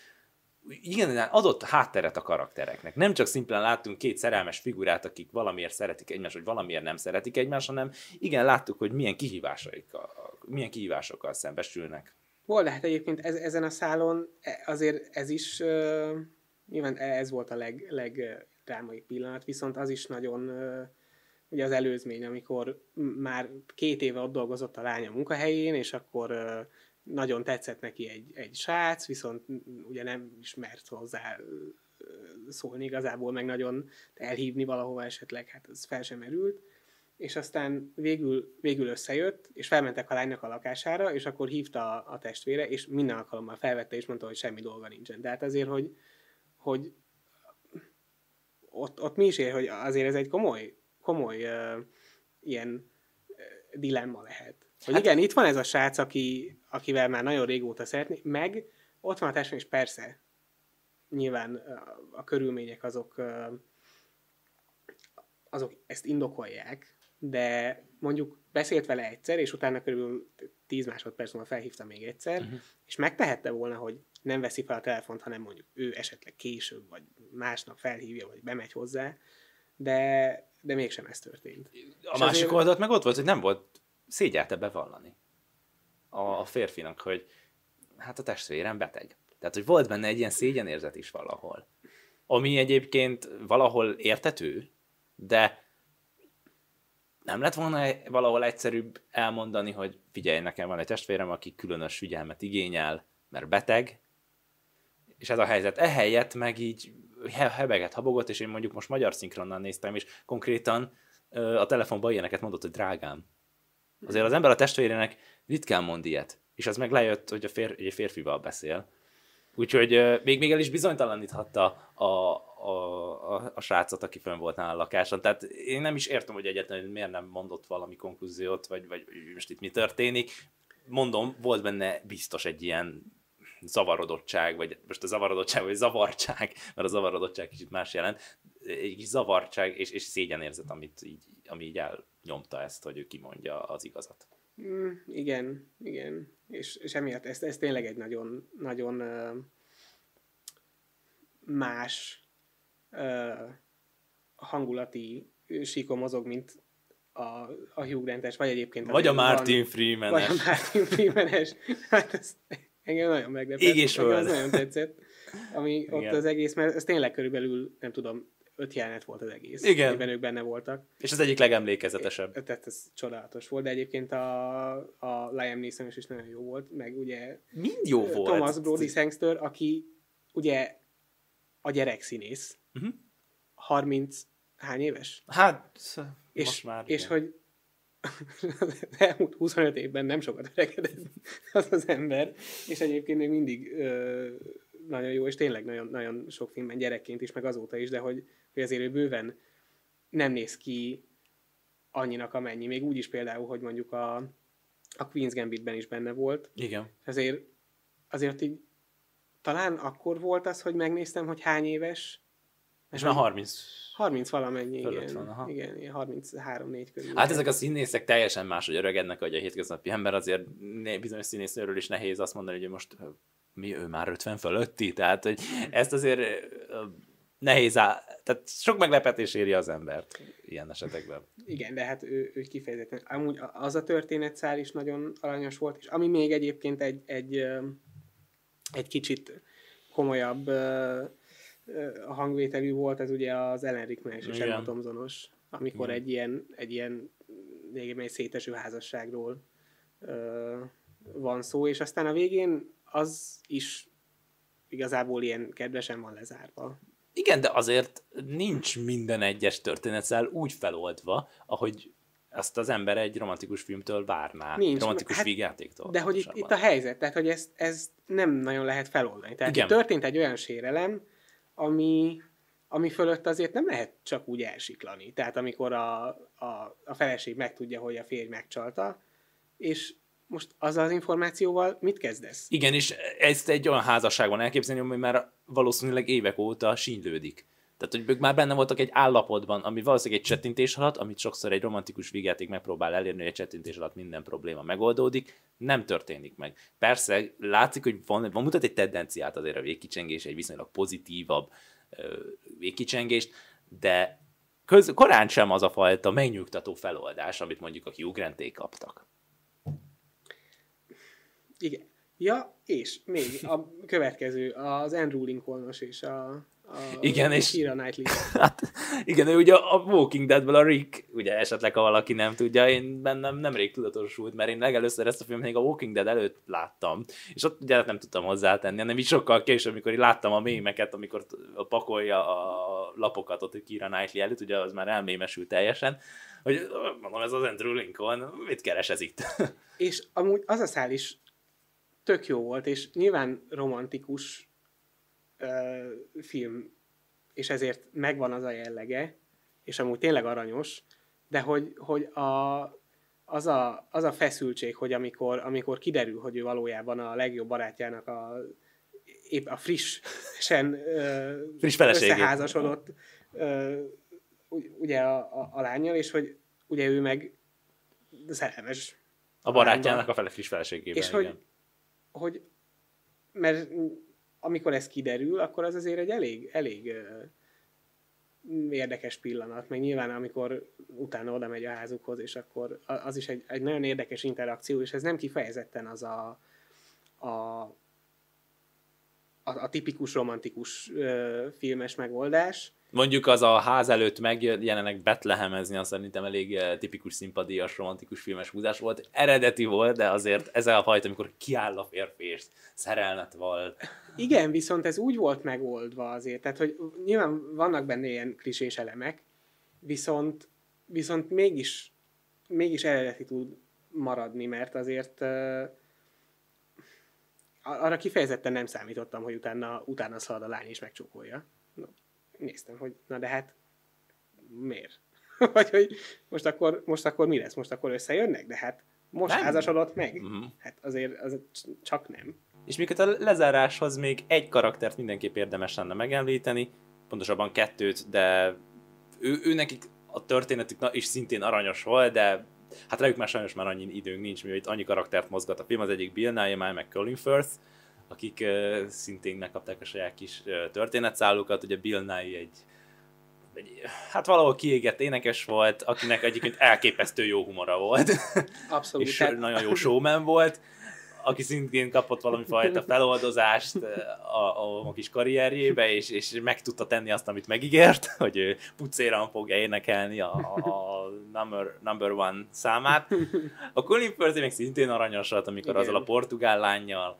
igen, adott hátteret a karaktereknek. Nem csak szimplán láttunk két szerelmes figurát, akik valamiért szeretik egymást, vagy valamiért nem szeretik egymást, hanem igen, láttuk, hogy milyen kihívásokkal, milyen kihívásokkal szembesülnek. Volt lehet egyébként ez, ezen a szálon e, azért ez is, uh, nyilván ez volt a leg, legdrámai pillanat, viszont az is nagyon uh, ugye az előzmény, amikor már két éve ott dolgozott a lánya munkahelyén, és akkor uh, nagyon tetszett neki egy, egy srác, viszont ugye nem ismert hozzá szólni igazából, meg nagyon elhívni valahova esetleg, hát ez fel sem merült. És aztán végül, végül összejött, és felmentek a lánynak a lakására, és akkor hívta a, a testvére, és minden alkalommal felvette, és mondta, hogy semmi dolga nincsen. Tehát azért, hogy, hogy ott, ott mi is ér, hogy azért ez egy komoly, komoly uh, ilyen uh, dilemma lehet. Hogy hát, igen, itt van ez a srác, aki, akivel már nagyon régóta szeretni, meg ott van a testvér, és persze, nyilván a, a körülmények azok, azok ezt indokolják, de mondjuk beszélt vele egyszer, és utána körülbelül 10 másodperc múlva felhívta még egyszer, uh-huh. és megtehette volna, hogy nem veszi fel a telefont, hanem mondjuk ő esetleg később, vagy másnap felhívja, vagy bemegy hozzá, de, de mégsem ez történt. A és másik azért... oldalt meg ott volt, hogy nem volt szégyelte bevallani a férfinak, hogy hát a testvérem beteg. Tehát, hogy volt benne egy ilyen szégyenérzet is valahol. Ami egyébként valahol értető, de nem lett volna valahol egyszerűbb elmondani, hogy figyelj, nekem van egy testvérem, aki különös figyelmet igényel, mert beteg, és ez a helyzet. Ehelyett meg így hebeget, habogott, és én mondjuk most magyar szinkronnal néztem, és konkrétan a telefonban ilyeneket mondott, hogy drágám, Azért az ember a testvérének ritkán mond ilyet. És az meg lejött, hogy a fér, egy férfival beszél. Úgyhogy még, még el is bizonytalaníthatta a, a, a, a srácot, aki fönn volt nála a lakáson. Tehát én nem is értem, hogy egyetlen miért nem mondott valami konklúziót, vagy, vagy most itt mi történik. Mondom, volt benne biztos egy ilyen zavarodottság, vagy most a zavarodottság, vagy zavartság, mert a zavarodottság kicsit más jelent, egy zavartság és, és szégyenérzet, amit így, ami így elnyomta ezt, hogy ő kimondja az igazat. Mm, igen, igen. És, és emiatt ez, ez tényleg egy nagyon, nagyon uh, más uh, hangulati síkon mozog, mint a, a Hugh Grant-es, vagy egyébként... Vagy a Martin freeman Vagy a Martin freeman Hát ez engem nagyon meglepett. Így is Ez nagyon tetszett. Ami Igen. ott az egész, mert ez tényleg körülbelül, nem tudom, öt jelenet volt az egész. Igen. Amiben ők benne voltak. És az egyik legemlékezetesebb. É, tehát ez csodálatos volt, de egyébként a, a Liam Neeson is nagyon jó volt, meg ugye... Mind jó volt. Thomas Brody Sangster, aki ugye a gyerekszínész. Uh-huh. 30 hány éves? Hát, és, most már. És igen. hogy az elmúlt 25 évben nem sokat öregedett az az ember, és egyébként még mindig ö, nagyon jó, és tényleg nagyon, nagyon sok filmben gyerekként is, meg azóta is, de hogy, hogy azért ő bőven nem néz ki annyinak, amennyi. Még úgy is például, hogy mondjuk a, a Queen's Gambitben is benne volt. Igen. Azért, azért így talán akkor volt az, hogy megnéztem, hogy hány éves. És már 30. 30 valamennyi, igen. Van, aha. igen. 33-4 körül. Hát ezek a színészek teljesen más, hogy öregednek, hogy a hétköznapi ember, azért bizonyos színészről is nehéz azt mondani, hogy most mi ő már 50 fölötti, tehát hogy ezt azért nehéz á... tehát sok meglepetés éri az embert ilyen esetekben. Igen, de hát ő, ő kifejezetten, amúgy az a történetszál is nagyon aranyos volt, és ami még egyébként egy, egy, egy kicsit komolyabb hangvételű volt, ez ugye az Ellen Rickman és Emma Thompsonos, amikor Igen. egy ilyen, egy ilyen egy széteső házasságról van szó, és aztán a végén az is igazából ilyen kedvesen van lezárva. Igen, de azért nincs minden egyes történetszál úgy feloldva, ahogy azt az ember egy romantikus filmtől várná, Nincs. romantikus hát, vígjátéktól. De hogy itt, itt a helyzet, tehát hogy ezt, ezt nem nagyon lehet feloldani. Tehát Igen. történt egy olyan sérelem, ami, ami fölött azért nem lehet csak úgy elsiklani. Tehát amikor a, a, a feleség megtudja, hogy a férj megcsalta, és most azzal az információval mit kezdesz? Igen, és ezt egy olyan házasságban elképzelni, hogy már valószínűleg évek óta sínylődik. Tehát, hogy ők már benne voltak egy állapotban, ami valószínűleg egy csettintés alatt, amit sokszor egy romantikus vígjáték megpróbál elérni, hogy egy csettintés alatt minden probléma megoldódik, nem történik meg. Persze, látszik, hogy van, van mutat egy tendenciát azért a végkicsengés, egy viszonylag pozitívabb végkicsengést, de köz, korán sem az a fajta megnyugtató feloldás, amit mondjuk a Hugh Granték kaptak. Igen. Ja, és még a következő, az Andrew Lincolnos és a a, igen, és Kira Knightley. Hát, igen, ő ugye a Walking Deadből a Rick, ugye esetleg ha valaki nem tudja, én bennem nemrég tudatosult, mert én legelőször ezt a filmet még a Walking Dead előtt láttam, és ott ugye nem tudtam hozzátenni, hanem így sokkal később, amikor így láttam a mémeket, amikor pakolja a lapokat ott Kira Knightley előtt, ugye az már elmémesült teljesen, hogy mondom, ez az Andrew Lincoln, mit keres ez itt? És amúgy az a szál is tök jó volt, és nyilván romantikus film, és ezért megvan az a jellege, és amúgy tényleg aranyos, de hogy, hogy a, az, a, az a feszültség, hogy amikor, amikor kiderül, hogy ő valójában a legjobb barátjának a, épp a frissen Friss összeházasodott ugye a, a, a lányjal, és hogy ugye ő meg szerelmes. A barátjának a fele friss feleségében, És igen. hogy, hogy mert amikor ez kiderül, akkor az azért egy elég, elég érdekes pillanat, meg nyilván amikor utána oda megy a házukhoz, és akkor az is egy, egy nagyon érdekes interakció, és ez nem kifejezetten az a, a, a, a tipikus romantikus ö, filmes megoldás, Mondjuk az a ház előtt megjelenek Betlehemezni, az szerintem elég eh, tipikus szimpadias, romantikus filmes húzás volt. Eredeti volt, de azért ez a fajta, amikor kiáll a férfi és szerelmet val. Igen, viszont ez úgy volt megoldva azért, tehát hogy nyilván vannak benne ilyen klisés elemek, viszont, viszont mégis, mégis eredeti tud maradni, mert azért uh, arra kifejezetten nem számítottam, hogy utána, utána szalad a lány és megcsókolja néztem, hogy na de hát miért? Vagy hogy most akkor, most akkor mi lesz? Most akkor összejönnek? De hát most nem. házasodott meg. Uh-huh. Hát azért az csak nem. És miket a lezáráshoz még egy karaktert mindenképp érdemes lenne megemlíteni, pontosabban kettőt, de ő, ő nekik a történetük is szintén aranyos volt, de hát rájuk már sajnos már annyi időnk nincs, mivel itt annyi karaktert mozgat a film, az egyik Bill Nye, meg Colin Firth, akik szintén megkapták a saját kis történetszállókat. Ugye Bill Nye egy, egy, hát valahol kiégett énekes volt, akinek egyébként elképesztő jó humora volt. Abszolút. és nagyon jó showman volt aki szintén kapott valami fajta feloldozást a, a, a kis karrierjébe, és, és meg tudta tenni azt, amit megígért, hogy ő pucéran fogja énekelni a, a number, number one számát. A Colin Firth még szintén aranyos volt, amikor Igen. azzal a portugál lányjal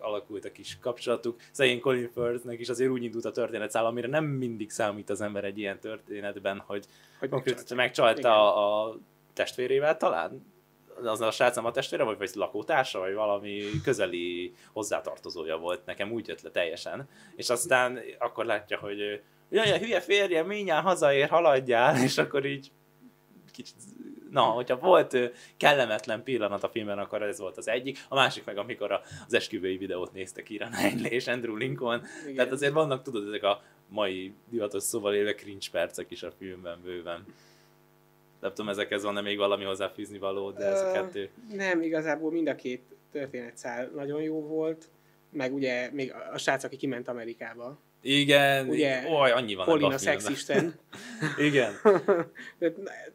alakult a kis kapcsolatuk. Szegény Colin Firthnek is azért úgy indult a történetszál, amire nem mindig számít az ember egy ilyen történetben, hogy, hogy konkrétan megcsalta a, a testvérével talán? az a srác nem a testvére, vagy, vagy lakótársa, vagy valami közeli hozzátartozója volt, nekem úgy jött le teljesen. És aztán akkor látja, hogy jaj, hülye férje, minnyáján hazaér, haladjál, és akkor így kicsit na, hogyha volt kellemetlen pillanat a filmben, akkor ez volt az egyik. A másik meg, amikor az esküvői videót néztek Ira Knightley és Andrew Lincoln. Igen. Tehát azért vannak, tudod, ezek a mai divatos szóval élve cringe percek is a filmben bőven. Nem tudom, ezekhez van-e még valami hozzáfűzni való, de ez a kettő. Nem, igazából mind a két történetszál nagyon jó volt, meg ugye még a srác, aki kiment Amerikába, igen, ugye, oly, annyi van Polina szexisten. Igen.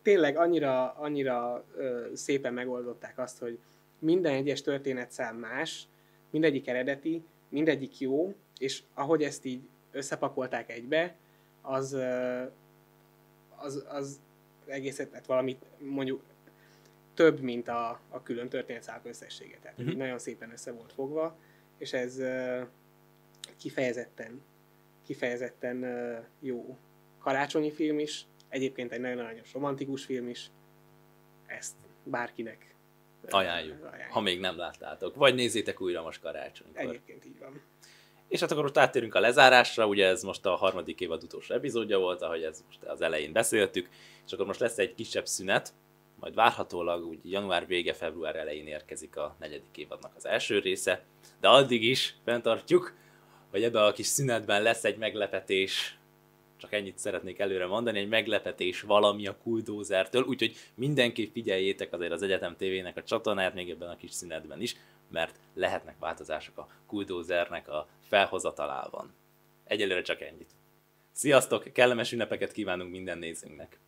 Tényleg annyira, annyira ö, szépen megoldották azt, hogy minden egyes történetszám más, mindegyik eredeti, mindegyik jó, és ahogy ezt így összepakolták egybe, az, ö, az, az egészet, tehát valamit mondjuk több, mint a, a külön történetszálak összessége. Tehát uh-huh. nagyon szépen össze volt fogva, és ez ö, kifejezetten kifejezetten jó karácsonyi film is, egyébként egy nagyon aranyos romantikus film is, ezt bárkinek ajánljuk, ajánljuk, ha még nem láttátok. Vagy nézzétek újra most karácsonykor. Egyébként így van. És hát akkor most áttérünk a lezárásra, ugye ez most a harmadik évad utolsó epizódja volt, ahogy ez most az elején beszéltük, és akkor most lesz egy kisebb szünet, majd várhatólag úgy január vége, február elején érkezik a negyedik évadnak az első része, de addig is fenntartjuk, hogy ebben a kis szünetben lesz egy meglepetés Csak ennyit szeretnék előre mondani, egy meglepetés valami a Kuldózertől, úgyhogy mindenki figyeljétek azért az Egyetem TV-nek a csatornáját, még ebben a kis szünetben is, mert lehetnek változások a Kuldózernek a felhozatalában. Egyelőre csak ennyit. Sziasztok, kellemes ünnepeket kívánunk minden nézőnknek!